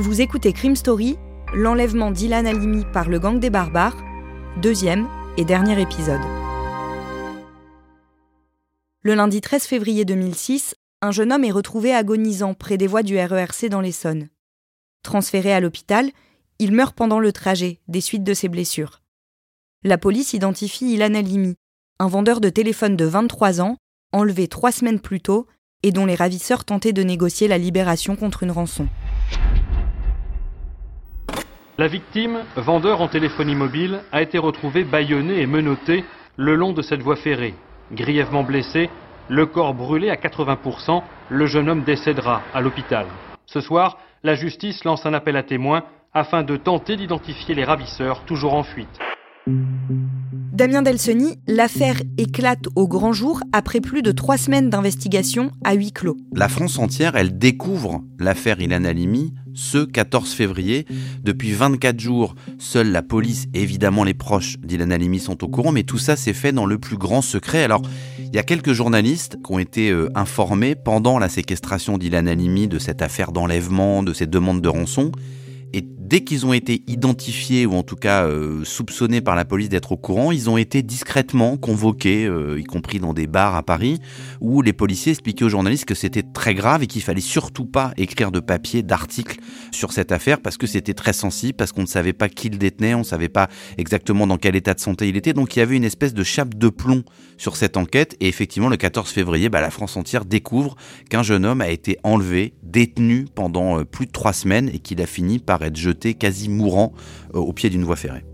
Vous écoutez Crime Story, l'enlèvement d'Ilan Halimi par le gang des barbares, deuxième et dernier épisode. Le lundi 13 février 2006, un jeune homme est retrouvé agonisant près des voies du RERC dans l'Essonne. Transféré à l'hôpital, il meurt pendant le trajet des suites de ses blessures. La police identifie Ilan Halimi, un vendeur de téléphone de 23 ans, enlevé trois semaines plus tôt et dont les ravisseurs tentaient de négocier la libération contre une rançon. La victime, vendeur en téléphonie mobile, a été retrouvée bâillonnée et menottée le long de cette voie ferrée. Grièvement blessé, le corps brûlé à 80%, le jeune homme décédera à l'hôpital. Ce soir, la justice lance un appel à témoins afin de tenter d'identifier les ravisseurs toujours en fuite. Damien Delseny, l'affaire éclate au grand jour après plus de trois semaines d'investigation à huis clos. La France entière, elle découvre l'affaire Ilan Halimi ce 14 février. Depuis 24 jours, seule la police et évidemment les proches d'Ilan Halimi sont au courant, mais tout ça s'est fait dans le plus grand secret. Alors, il y a quelques journalistes qui ont été euh, informés pendant la séquestration d'Ilan Halimi de cette affaire d'enlèvement, de ces demandes de rançon. Et dès qu'ils ont été identifiés ou en tout cas euh, soupçonnés par la police d'être au courant, ils ont été discrètement convoqués, euh, y compris dans des bars à Paris, où les policiers expliquaient aux journalistes que c'était très grave et qu'il fallait surtout pas écrire de papier, d'articles sur cette affaire parce que c'était très sensible, parce qu'on ne savait pas qui le détenait, on ne savait pas exactement dans quel état de santé il était. Donc il y avait une espèce de chape de plomb sur cette enquête. Et effectivement, le 14 février, bah, la France entière découvre qu'un jeune homme a été enlevé, détenu pendant euh, plus de trois semaines et qu'il a fini par être jeté quasi mourant euh, au pied d'une voie ferrée.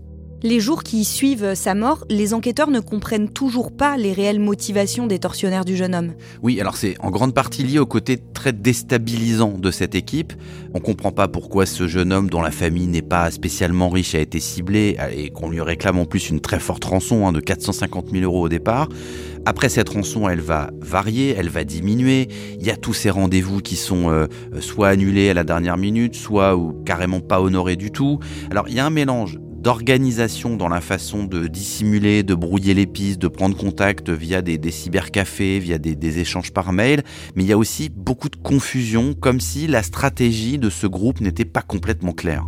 Les jours qui suivent sa mort, les enquêteurs ne comprennent toujours pas les réelles motivations des tortionnaires du jeune homme. Oui, alors c'est en grande partie lié au côté très déstabilisant de cette équipe. On ne comprend pas pourquoi ce jeune homme dont la famille n'est pas spécialement riche a été ciblé et qu'on lui réclame en plus une très forte rançon hein, de 450 000 euros au départ. Après cette rançon, elle va varier, elle va diminuer. Il y a tous ces rendez-vous qui sont euh, soit annulés à la dernière minute, soit ou carrément pas honorés du tout. Alors il y a un mélange d'organisation dans la façon de dissimuler, de brouiller les pistes, de prendre contact via des, cybercafés, via des, des, échanges par mail, mais il y a aussi beaucoup de confusion, comme si la stratégie de ce groupe n'était pas complètement claire.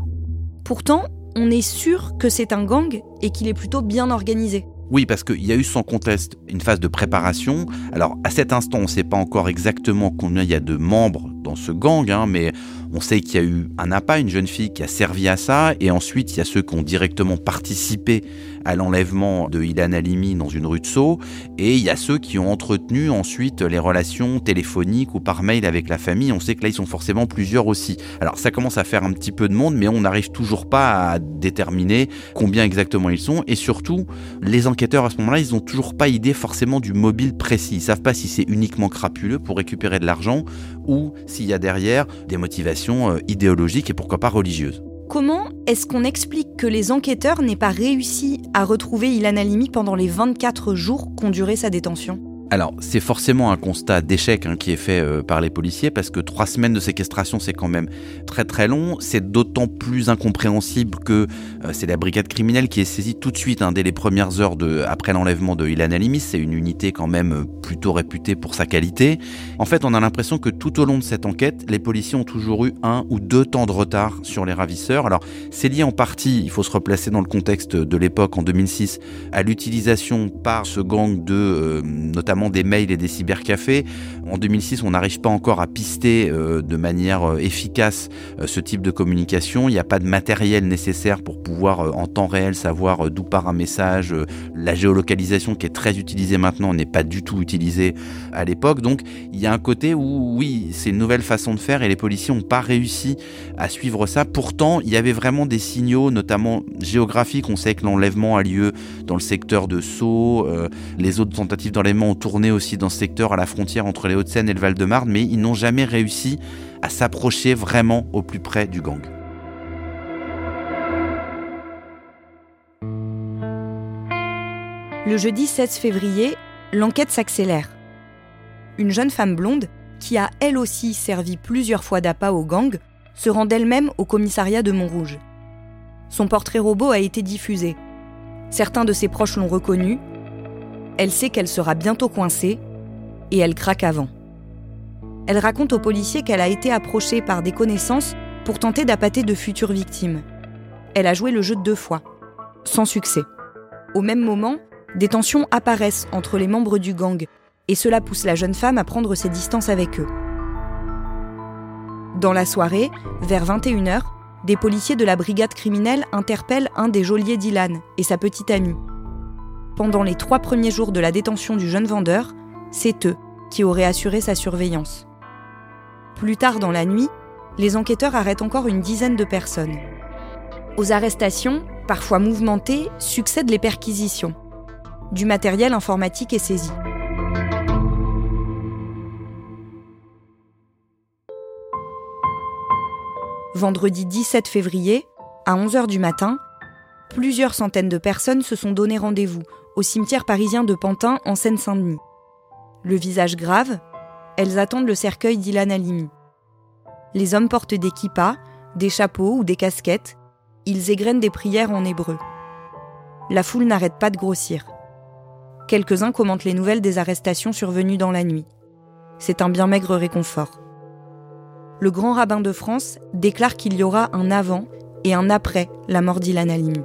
Pourtant, on est sûr que c'est un gang et qu'il est plutôt bien organisé. Oui, parce qu'il y a eu sans conteste une phase de préparation. Alors à cet instant, on ne sait pas encore exactement combien il y a de membres dans ce gang, hein, mais on sait qu'il y a eu un appât, une jeune fille qui a servi à ça, et ensuite il y a ceux qui ont directement participé à l'enlèvement de Ilan Halimi dans une rue de Sceaux, et il y a ceux qui ont entretenu ensuite les relations téléphoniques ou par mail avec la famille. On sait que là ils sont forcément plusieurs aussi. Alors ça commence à faire un petit peu de monde, mais on n'arrive toujours pas à déterminer combien exactement ils sont, et surtout les enquêteurs à ce moment-là, ils n'ont toujours pas idée forcément du mobile précis. Ils savent pas si c'est uniquement crapuleux pour récupérer de l'argent ou s'il y a derrière des motivations euh, idéologiques et pourquoi pas religieuses. Comment est-ce qu'on explique que les enquêteurs n'aient pas réussi à retrouver Ilan Halimi pendant les 24 jours qu'ont duré sa détention? Alors, c'est forcément un constat d'échec hein, qui est fait euh, par les policiers parce que trois semaines de séquestration, c'est quand même très très long. C'est d'autant plus incompréhensible que euh, c'est la brigade criminelle qui est saisie tout de suite hein, dès les premières heures après l'enlèvement de Ilan Halimi. C'est une unité quand même euh, plutôt réputée pour sa qualité. En fait, on a l'impression que tout au long de cette enquête, les policiers ont toujours eu un ou deux temps de retard sur les ravisseurs. Alors, c'est lié en partie, il faut se replacer dans le contexte de l'époque en 2006, à l'utilisation par ce gang de notamment des mails et des cybercafés. En 2006, on n'arrive pas encore à pister euh, de manière euh, efficace euh, ce type de communication. Il n'y a pas de matériel nécessaire pour pouvoir en temps réel savoir d'où part un message. La géolocalisation qui est très utilisée maintenant n'est pas du tout utilisée à l'époque. Donc il y a un côté où oui, c'est une nouvelle façon de faire et les policiers n'ont pas réussi à suivre ça. Pourtant, il y avait vraiment des signaux, notamment géographiques. On sait que l'enlèvement a lieu dans le secteur de Sceaux. les autres tentatives d'enlèvement ont tourné aussi dans ce secteur à la frontière entre les Hauts-de-Seine et le Val-de-Marne, mais ils n'ont jamais réussi à s'approcher vraiment au plus près du gang. Le jeudi 16 février, l'enquête s'accélère. Une jeune femme blonde, qui a elle aussi servi plusieurs fois d'appât au gang, se rend elle-même au commissariat de Montrouge. Son portrait robot a été diffusé. Certains de ses proches l'ont reconnu, elle sait qu'elle sera bientôt coincée et elle craque avant. Elle raconte aux policiers qu'elle a été approchée par des connaissances pour tenter d'appâter de futures victimes. Elle a joué le jeu deux fois, sans succès. Au même moment, des tensions apparaissent entre les membres du gang, et cela pousse la jeune femme à prendre ses distances avec eux. Dans la soirée, vers 21h, des policiers de la brigade criminelle interpellent un des geôliers d'Ilan et sa petite amie. Pendant les trois premiers jours de la détention du jeune vendeur, c'est eux qui auraient assuré sa surveillance. Plus tard dans la nuit, les enquêteurs arrêtent encore une dizaine de personnes. Aux arrestations, parfois mouvementées, succèdent les perquisitions. Du matériel informatique est saisi. Vendredi 17 février, à 11h du matin, plusieurs centaines de personnes se sont donné rendez-vous au cimetière parisien de Pantin en Seine-Saint-Denis. Le visage grave, elles attendent le cercueil d'Ilan Halimi. Les hommes portent des kippas, des chapeaux ou des casquettes. Ils égrènent des prières en hébreu. La foule n'arrête pas de grossir. Quelques-uns commentent les nouvelles des arrestations survenues dans la nuit. C'est un bien maigre réconfort. Le grand rabbin de France déclare qu'il y aura un avant et un après la mort d'Ilan Halimi.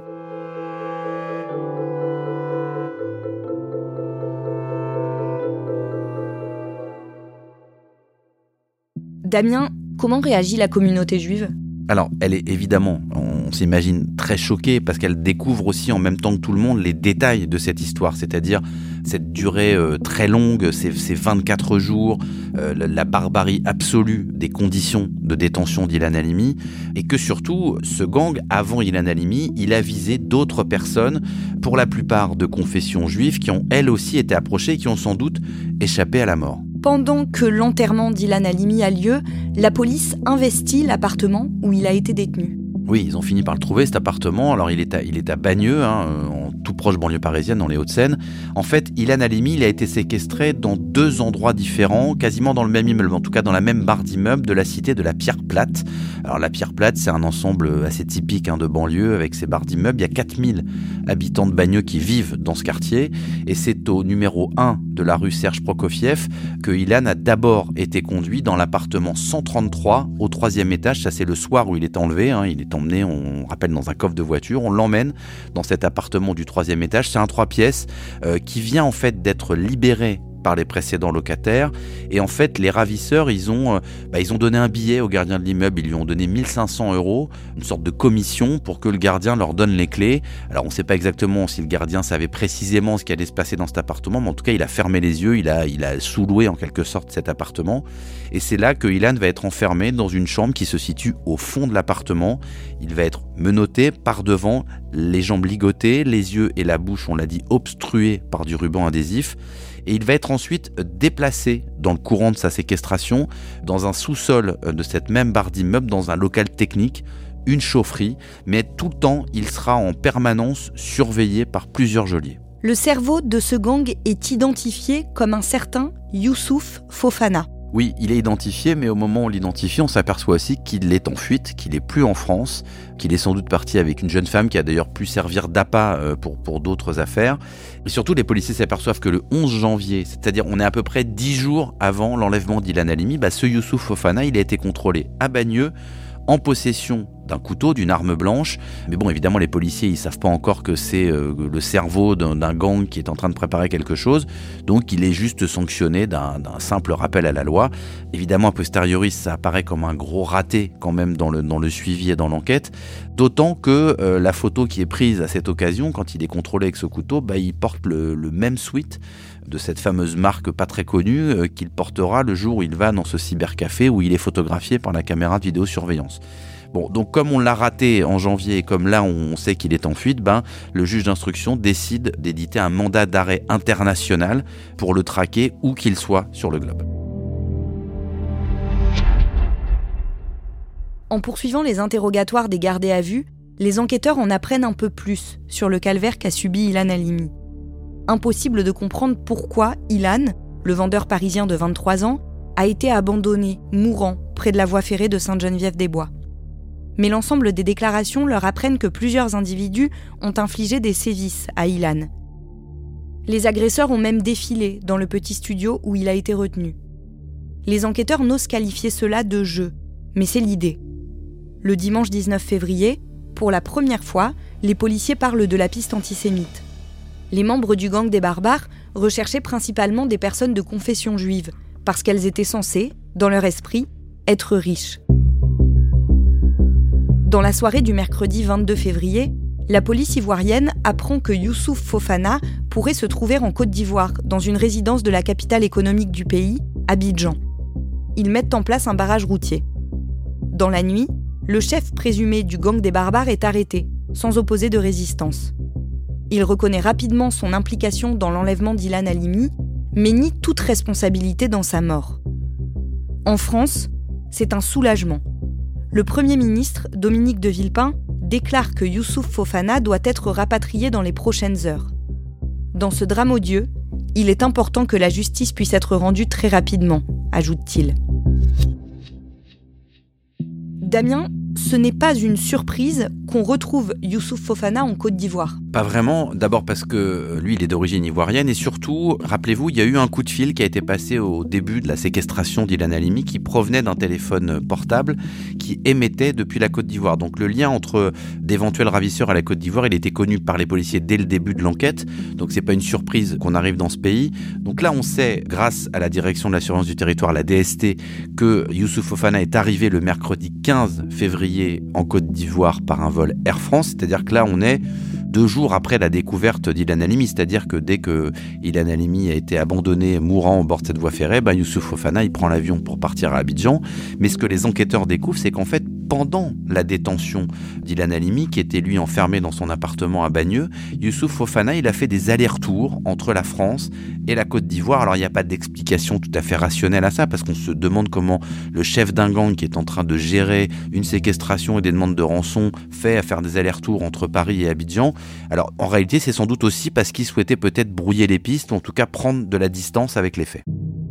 Damien, comment réagit la communauté juive? Alors, elle est évidemment, on s'imagine, très choquée parce qu'elle découvre aussi en même temps que tout le monde les détails de cette histoire, c'est-à-dire cette durée euh, très longue, ces, 24 jours, euh, la, barbarie absolue des conditions de détention d'Ilan Halimi, et que surtout, ce gang, avant Ilan Halimi, il a visé d'autres personnes, pour la plupart de confession juive, qui ont elles aussi été approchées qui ont sans doute échappé à la mort. Pendant que l'enterrement d'Ilan Halimi a lieu, la police investit l'appartement où il a été détenu. Oui, ils ont fini par le trouver, cet appartement. Alors, il est à, Bagneux, hein, tout proche banlieue parisienne, dans les Hauts-de-Seine. En fait, Ilan Halimi, il a été séquestré dans deux endroits différents, quasiment dans le même immeuble, en tout cas dans la même barre d'immeubles de la cité de la Pierre Plate. Alors, la Pierre Plate, c'est un ensemble assez typique hein, de banlieue, avec ses barres d'immeubles. Il y a 4000 habitants de Bagneux qui vivent dans ce quartier, et c'est au numéro 1 de la rue Serge Prokofiev que Ilan a d'abord été conduit dans l'appartement 133 au troisième étage. Ça, c'est le soir où il est enlevé. Hein. Il est emmené, on rappelle, dans un coffre de voiture. On l'emmène dans cet appartement du troisième étage. C'est un trois pièces euh, qui vient en fait d'être libéré par les précédents locataires. Et en fait, les ravisseurs, ils ont, euh, bah, ils ont donné un billet au gardien de l'immeuble. Ils lui ont donné 1500 euros, une sorte de commission pour que le gardien leur donne les clés. Alors, on ne sait pas exactement si le gardien savait précisément ce qui allait se passer dans cet appartement, mais en tout cas, il a fermé les yeux, il a, il a sous-loué en quelque sorte cet appartement. Et c'est là que Ilan va être enfermé dans une chambre qui se situe au fond de l'appartement. Il va être menotté par devant, les jambes ligotées, les yeux et la bouche, on l'a dit, obstrués par du ruban adhésif et il va être ensuite déplacé dans le courant de sa séquestration dans un sous-sol de cette même barre d'immeuble, dans un local technique, une chaufferie, mais tout le temps il sera en permanence surveillé par plusieurs geôliers. Le cerveau de ce gang est identifié comme un certain Youssouf Fofana. Oui, il est identifié, mais au moment où on l'identifie, on s'aperçoit aussi qu'il est en fuite, qu'il est plus en France, qu'il est sans doute parti avec une jeune femme qui a d'ailleurs pu servir d'appât euh, pour, d'autres affaires. Et surtout, les policiers s'aperçoivent que le 11 janvier, c'est-à-dire on est à peu près 10 jours avant l'enlèvement d'Ilan Halimi, bah, ce Youssouf Fofana, il a été contrôlé à Bagneux en possession d'un couteau, d'une arme blanche. Mais bon, évidemment, les policiers, ils savent pas encore que c'est euh, le cerveau d'un gang qui est en train de préparer quelque chose. Donc, il est juste sanctionné d'un simple rappel à la loi. Évidemment, a posteriori, ça apparaît comme un gros raté quand même dans le, dans le suivi et dans l'enquête. D'autant que euh, la photo qui est prise à cette occasion, quand il est contrôlé avec ce couteau, bah, il porte le, même suite de cette fameuse marque pas très connue euh, qu'il portera le jour où il va dans ce cybercafé où il est photographié par la caméra de vidéosurveillance. Donc comme on l'a raté en janvier et comme là on sait qu'il est en fuite, ben, le juge d'instruction décide d'éditer un mandat d'arrêt international pour le traquer où qu'il soit sur le globe. En poursuivant les interrogatoires des gardés à vue, les enquêteurs en apprennent un peu plus sur le calvaire qu'a subi Ilan Halimi. Impossible de comprendre pourquoi Ilan, le vendeur parisien de 23 ans, a été abandonné, mourant, près de la voie ferrée de Sainte-Geneviève-des-Bois mais l'ensemble des déclarations leur apprennent que plusieurs individus ont infligé des sévices à Ilan. Les agresseurs ont même défilé dans le petit studio où il a été retenu. Les enquêteurs n'osent qualifier cela de jeu, mais c'est l'idée. Le dimanche 19 février, pour la première fois, les policiers parlent de la piste antisémite. Les membres du gang des barbares recherchaient principalement des personnes de confession juive, parce qu'elles étaient censées, dans leur esprit, être riches. Dans la soirée du mercredi 22 février, la police ivoirienne apprend que Youssouf Fofana pourrait se trouver en Côte d'Ivoire, dans une résidence de la capitale économique du pays, Abidjan. Ils mettent en place un barrage routier. Dans la nuit, le chef présumé du gang des barbares est arrêté, sans opposer de résistance. Il reconnaît rapidement son implication dans l'enlèvement d'Ilan Halimi, mais nie toute responsabilité dans sa mort. En France, c'est un soulagement. Le Premier ministre, Dominique de Villepin, déclare que Youssouf Fofana doit être rapatrié dans les prochaines heures. Dans ce drame odieux, il est important que la justice puisse être rendue très rapidement, ajoute-t-il. Damien, ce n'est pas une surprise qu'on retrouve Youssouf Fofana en Côte d'Ivoire. Pas vraiment, d'abord parce que lui, il est d'origine ivoirienne et surtout, rappelez-vous, il y a eu un coup de fil qui a été passé au début de la séquestration d'Ilan Halimi qui provenait d'un téléphone portable qui émettait depuis la Côte d'Ivoire. Donc le lien entre d'éventuels ravisseurs à la Côte d'Ivoire, il était connu par les policiers dès le début de l'enquête. Donc c'est pas une surprise qu'on arrive dans ce pays. Donc là, on sait, grâce à la direction de la surveillance du territoire, la DST, que Youssouf Fofana est arrivé le mercredi 15 février en Côte d'Ivoire par un vol Air France, c'est-à-dire que là on est deux jours après la découverte d'Ilan Halimi, c'est-à-dire que dès que Ilan Halimi a été abandonné mourant au bord de cette voie ferrée, bah Youssouf Fofana il prend l'avion pour partir à Abidjan. Mais ce que les enquêteurs découvrent, c'est qu'en fait, pendant la détention d'Ilan Halimi, qui était lui enfermé dans son appartement à Bagneux, Youssouf Fofana, il a fait des allers-retours entre la France et la Côte d'Ivoire. Alors il n'y a pas d'explication tout à fait rationnelle à ça, parce qu'on se demande comment le chef d'un gang qui est en train de gérer une séquestration et des demandes de rançon fait à faire des allers-retours entre Paris et Abidjan. Alors en réalité, c'est sans doute aussi parce qu'il souhaitait peut-être brouiller les pistes, ou en tout cas prendre de la distance avec les faits.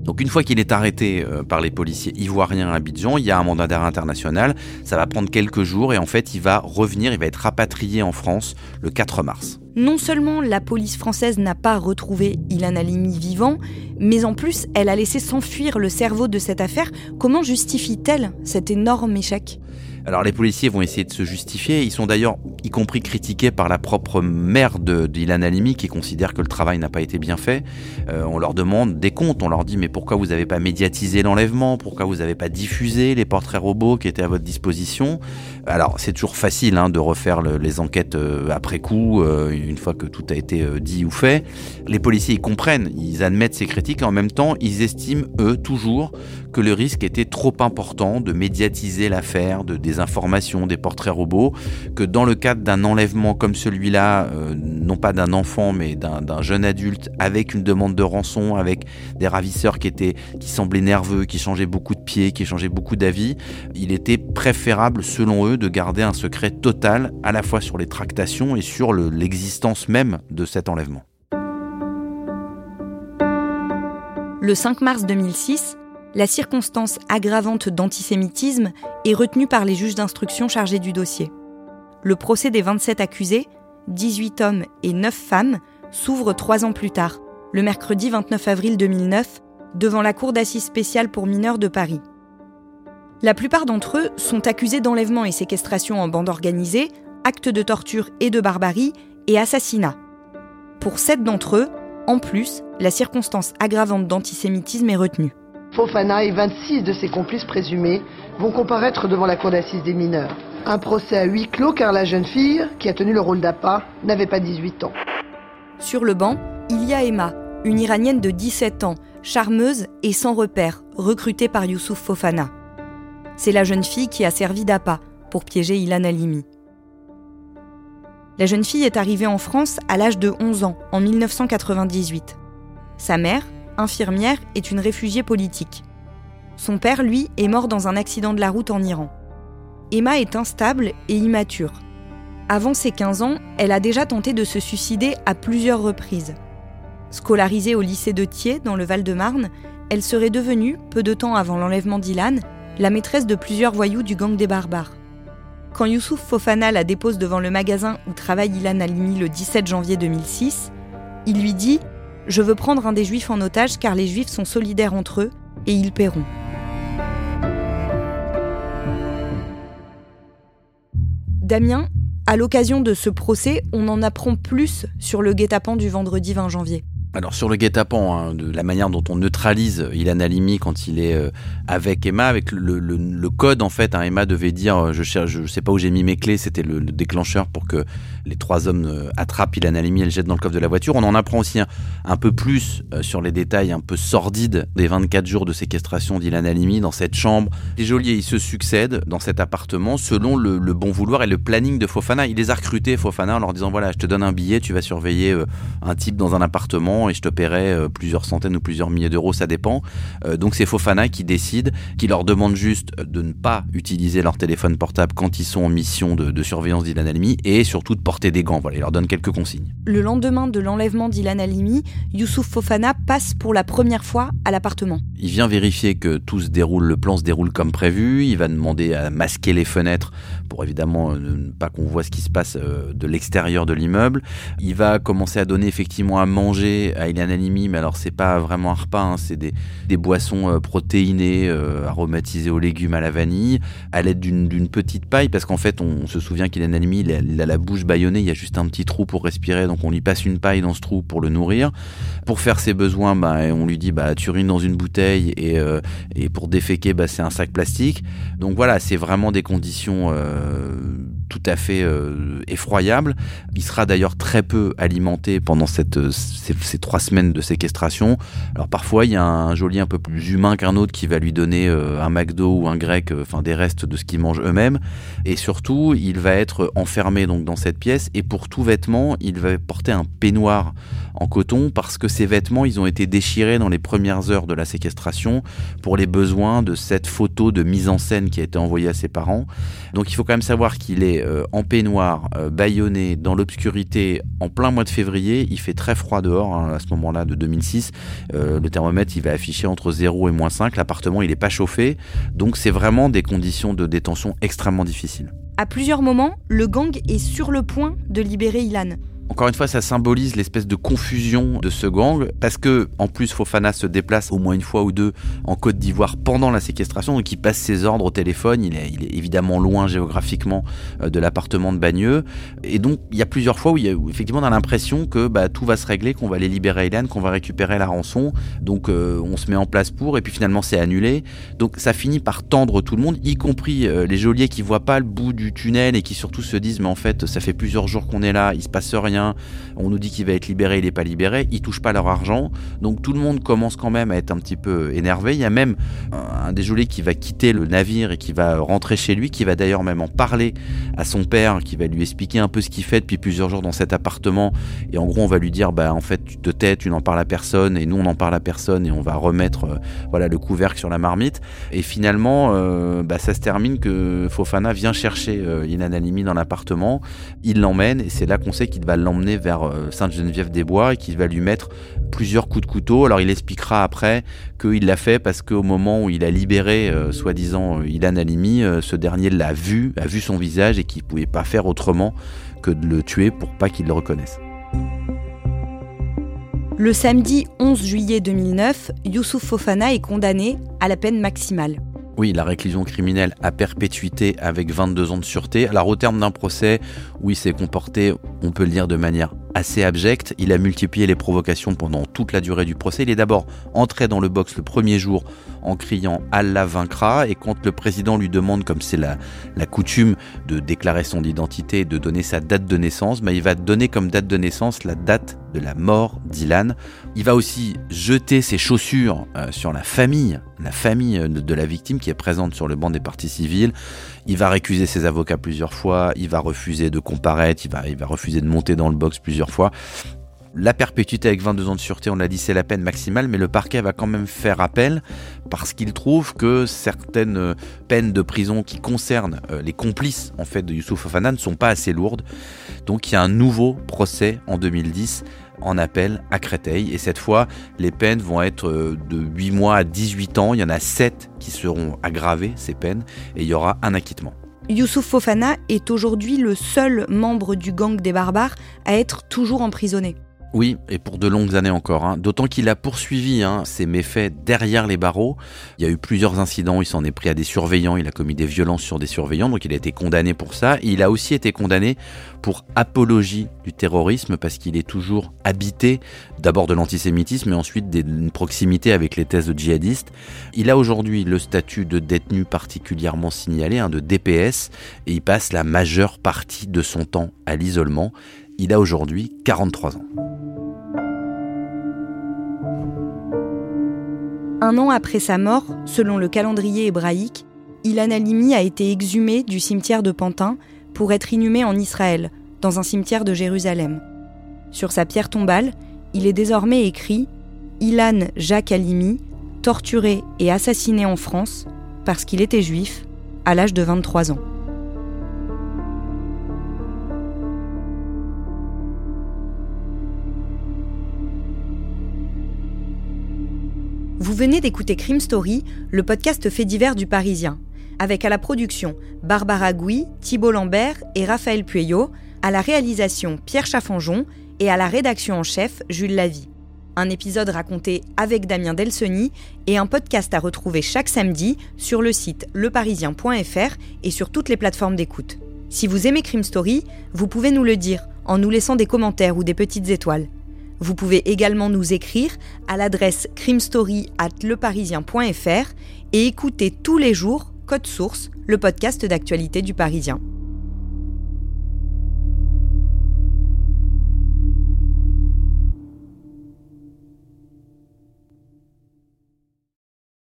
Donc une fois qu'il est arrêté euh, par les policiers ivoiriens à Abidjan, il y a un mandat d'arrêt international, ça va prendre quelques jours et en fait il va revenir, il va être rapatrié en France le 4 mars. Non seulement la police française n'a pas retrouvé Ilan Halimi vivant, mais en plus elle a laissé s'enfuir le cerveau de cette affaire. Comment justifie-t-elle cet énorme échec? Alors les policiers vont essayer de se justifier. Ils sont d'ailleurs, y compris critiqués par la propre mère d'Ilan Halimi qui considère que le travail n'a pas été bien fait. Euh, on leur demande des comptes. On leur dit mais pourquoi vous n'avez pas médiatisé l'enlèvement? Pourquoi vous n'avez pas diffusé les portraits robots qui étaient à votre disposition? Alors c'est toujours facile hein, de refaire les enquêtes euh, après coup, euh, une fois que tout a été dit ou fait. Les policiers ils comprennent, ils admettent ces critiques et en même temps ils estiment eux toujours que le risque était trop important de médiatiser l'affaire, de des informations, des portraits robots, que dans le cadre d'un enlèvement comme celui-là, euh, non pas d'un enfant mais d'un jeune adulte, avec une demande de rançon, avec des ravisseurs qui étaient, qui semblaient nerveux, qui changeaient beaucoup de pieds, qui changeaient beaucoup d'avis, il était préférable, selon eux, de garder un secret total à la fois sur les tractations et sur l'existence même de cet enlèvement. Le 5 mars 2006, la circonstance aggravante d'antisémitisme est retenue par les juges d'instruction chargés du dossier. Le procès des 27 accusés, 18 hommes et 9 femmes, s'ouvre trois ans plus tard, le mercredi 29 avril 2009, devant la Cour d'assises spéciale pour mineurs de Paris. La plupart d'entre eux sont accusés d'enlèvement et séquestration en bande organisée, actes de torture et de barbarie et assassinat. Pour sept d'entre eux, en plus, la circonstance aggravante d'antisémitisme est retenue. Fofana et 26 de ses complices présumés vont comparaître devant la cour d'assises des mineurs. Un procès à huis clos car la jeune fille, qui a tenu le rôle d'appât, n'avait pas 18 ans. Sur le banc, il y a Emma, une Iranienne de 17 ans, charmeuse et sans repère, recrutée par Youssouf Fofana. C'est la jeune fille qui a servi d'appât pour piéger Ilan Halimi. La jeune fille est arrivée en France à l'âge de 11 ans, en 1998. Sa mère, infirmière, est une réfugiée politique. Son père, lui, est mort dans un accident de la route en Iran. Emma est instable et immature. Avant ses 15 ans, elle a déjà tenté de se suicider à plusieurs reprises. Scolarisée au lycée de Thiers, dans le Val-de-Marne, elle serait devenue, peu de temps avant l'enlèvement d'Ilan, la maîtresse de plusieurs voyous du gang des barbares. Quand Youssouf Fofana la dépose devant le magasin où travaille Ilan Halimi le 17 janvier 2006, il lui dit je veux prendre un des juifs en otage car les juifs sont solidaires entre eux et ils paieront. Damien, à l'occasion de ce procès, on en apprend plus sur le guet-apens du vendredi 20 janvier. Alors sur le guet-apens, hein, de la manière dont on neutralise Ilan Halimi quand il est euh, avec Emma, avec le, code en fait, hein, Emma devait dire euh, je cherche, je sais pas où j'ai mis mes clés, c'était le, déclencheur pour que les trois hommes euh, attrapent Ilan Halimi et le jettent dans le coffre de la voiture. On en apprend aussi un, peu plus sur les détails un peu sordides des 24 jours de séquestration d'Ilan Halimi dans cette chambre. Les geôliers, ils se succèdent dans cet appartement selon le, bon vouloir et le planning de Fofana. Il les a recrutés, Fofana, en leur disant voilà, je te donne un billet, tu vas surveiller un type dans un appartement et je te paierai euh, plusieurs centaines ou plusieurs milliers d'euros, ça dépend. Euh, donc c'est Fofana qui décide, qui leur demande juste de ne pas utiliser leur téléphone portable quand ils sont en mission de, surveillance d'Ilan Halimi et surtout de porter des gants. Voilà, il leur donne quelques consignes. Le lendemain de l'enlèvement d'Ilan Halimi, Youssouf Fofana passe pour la première fois à l'appartement. Il vient vérifier que tout se déroule, le plan se déroule comme prévu. Il va demander à masquer les fenêtres pour évidemment euh, ne pas qu'on voit ce qui se passe de l'extérieur de l'immeuble. Il va commencer à donner effectivement à manger à Ilan Halimi, mais alors c'est pas vraiment un repas, hein, c'est des, boissons euh, protéinées, euh, aromatisées aux légumes à la vanille, à l'aide d'une petite paille, parce qu'en fait on se souvient qu'Ilan Halimi, il a, il a la bouche bâillonnée, il y a juste un petit trou pour respirer, donc on lui passe une paille dans ce trou pour le nourrir. Pour faire ses besoins, bah, on lui dit bah, tu urines dans une bouteille et, euh, pour déféquer, bah, c'est un sac plastique. Donc voilà, c'est vraiment des conditions tout à fait effroyables. Il sera d'ailleurs très peu alimenté pendant cette, ces, ces trois semaines de séquestration. Alors parfois, il y a un geôlier un peu plus humain qu'un autre qui va lui donner euh, un McDo ou un grec, euh, enfin des restes de ce qu'ils mangent eux-mêmes. Et surtout, il va être enfermé donc dans cette pièce et pour tout vêtement, il va porter un peignoir en coton parce que ces vêtements, ils ont été déchirés dans les premières heures de la séquestration pour les besoins de cette photo de mise en scène qui a été envoyée à ses parents. Donc il faut quand même savoir qu'il est euh, en peignoir, bâillonné, dans l'obscurité, en plein mois de février. Il fait très froid dehors hein, à ce moment-là de 2006. Euh, le thermomètre, il va afficher entre 0 et moins 5. L'appartement, il n'est pas chauffé. Donc c'est vraiment des conditions de détention extrêmement difficiles. À plusieurs moments, le gang est sur le point de libérer Ilan. Encore une fois, ça symbolise l'espèce de confusion de ce gang, parce que en plus Fofana se déplace au moins une fois ou deux en Côte d'Ivoire pendant la séquestration, donc il passe ses ordres au téléphone. Il est, évidemment loin géographiquement euh, de l'appartement de Bagneux, et donc il y a plusieurs fois où, effectivement on a l'impression que bah, tout va se régler, qu'on va aller libérer Hélène, qu'on va récupérer la rançon. Donc euh, on se met en place pour, et puis finalement c'est annulé. Donc ça finit par tendre tout le monde, y compris euh, les geôliers qui voient pas le bout du tunnel et qui surtout se disent mais en fait ça fait plusieurs jours qu'on est là, il se passe rien on nous dit qu'il va être libéré, il n'est pas libéré, ils touchent pas leur argent. Donc tout le monde commence quand même à être un petit peu énervé. Il y a même un des geôliers qui va quitter le navire et qui va rentrer chez lui, qui va d'ailleurs même en parler à son père, qui va lui expliquer un peu ce qu'il fait depuis plusieurs jours dans cet appartement. Et en gros, on va lui dire, bah en fait, tu te tu n'en parles à personne, et nous on n'en parle à personne, et on va remettre euh, voilà le couvercle sur la marmite. Et finalement, euh, bah, ça se termine que Fofana vient chercher euh, dans l'appartement, il l'emmène, et c'est là qu'on sait qu'il va l'emmener vers euh, Sainte-Geneviève-des-Bois et qu'il va lui mettre plusieurs coups de couteau. Alors il expliquera après qu'il l'a fait parce qu'au moment où il a libéré, euh, soi-disant, euh, Ilan Halimi, ce dernier l'a vu, a vu son visage et qu'il ne pouvait pas faire autrement que de le tuer pour pas qu'il le reconnaisse. Le samedi 11 juillet 2009, Youssouf Fofana est condamné à la peine maximale. Oui, la réclusion criminelle à perpétuité avec 22 ans de sûreté. Alors au terme d'un procès où il s'est comporté, on peut le dire de manière assez abjecte, il a multiplié les provocations pendant toute la durée du procès. Il est d'abord entré dans le box le premier jour en criant Allah vaincra et quand le président lui demande, comme c'est la, coutume, de déclarer son identité et de donner sa date de naissance, bah, il va donner comme date de naissance la date de la mort d'Ilan. Il va aussi jeter ses chaussures euh, sur la famille, la famille de la victime qui est présente sur le banc des parties civiles. Il va récuser ses avocats plusieurs fois, il va refuser de comparaître, il va, refuser de monter dans le box plusieurs fois. La perpétuité avec 22 ans de sûreté, on l'a dit, c'est la peine maximale, mais le parquet va quand même faire appel parce qu'il trouve que certaines peines de prison qui concernent euh, les complices en fait de Youssouf Fofana ne sont pas assez lourdes. Donc il y a un nouveau procès en 2010 en appel à Créteil. Et cette fois, les peines vont être euh, de 8 mois à 18 ans. Il y en a 7 qui seront aggravées, ces peines, et il y aura un acquittement. Youssouf Fofana est aujourd'hui le seul membre du gang des barbares à être toujours emprisonné. Oui, et pour de longues années encore. Hein. D'autant qu'il a poursuivi hein, ses méfaits derrière les barreaux. Il y a eu plusieurs incidents, il s'en est pris à des surveillants, il a commis des violences sur des surveillants, donc il a été condamné pour ça. il a aussi été condamné pour apologie du terrorisme, parce qu'il est toujours habité d'abord de l'antisémitisme, et ensuite d'une proximité avec les thèses de djihadistes. Il a aujourd'hui le statut de détenu particulièrement signalé, hein, de DPS, et il passe la majeure partie de son temps à l'isolement. Il a aujourd'hui 43 ans. Un an après sa mort, selon le calendrier hébraïque, Ilan Halimi a été exhumé du cimetière de Pantin pour être inhumé en Israël, dans un cimetière de Jérusalem. Sur sa pierre tombale, il est désormais écrit Ilan Jacques Halimi, torturé et assassiné en France parce qu'il était juif à l'âge de 23 ans. Vous venez d'écouter Crime Story, le podcast fait divers du Parisien, avec à la production Barbara Gouy, Thibault Lambert et Raphaël Pueyo, à la réalisation Pierre Chaffanjon et à la rédaction en chef Jules Lavie. Un épisode raconté avec Damien Delseny et un podcast à retrouver chaque samedi sur le site leparisien.fr et sur toutes les plateformes d'écoute. Si vous aimez Crime Story, vous pouvez nous le dire en nous laissant des commentaires ou des petites étoiles. Vous pouvez également nous écrire à l'adresse crimestory@leparisien.fr et écouter tous les jours Code Source, le podcast d'actualité du Parisien.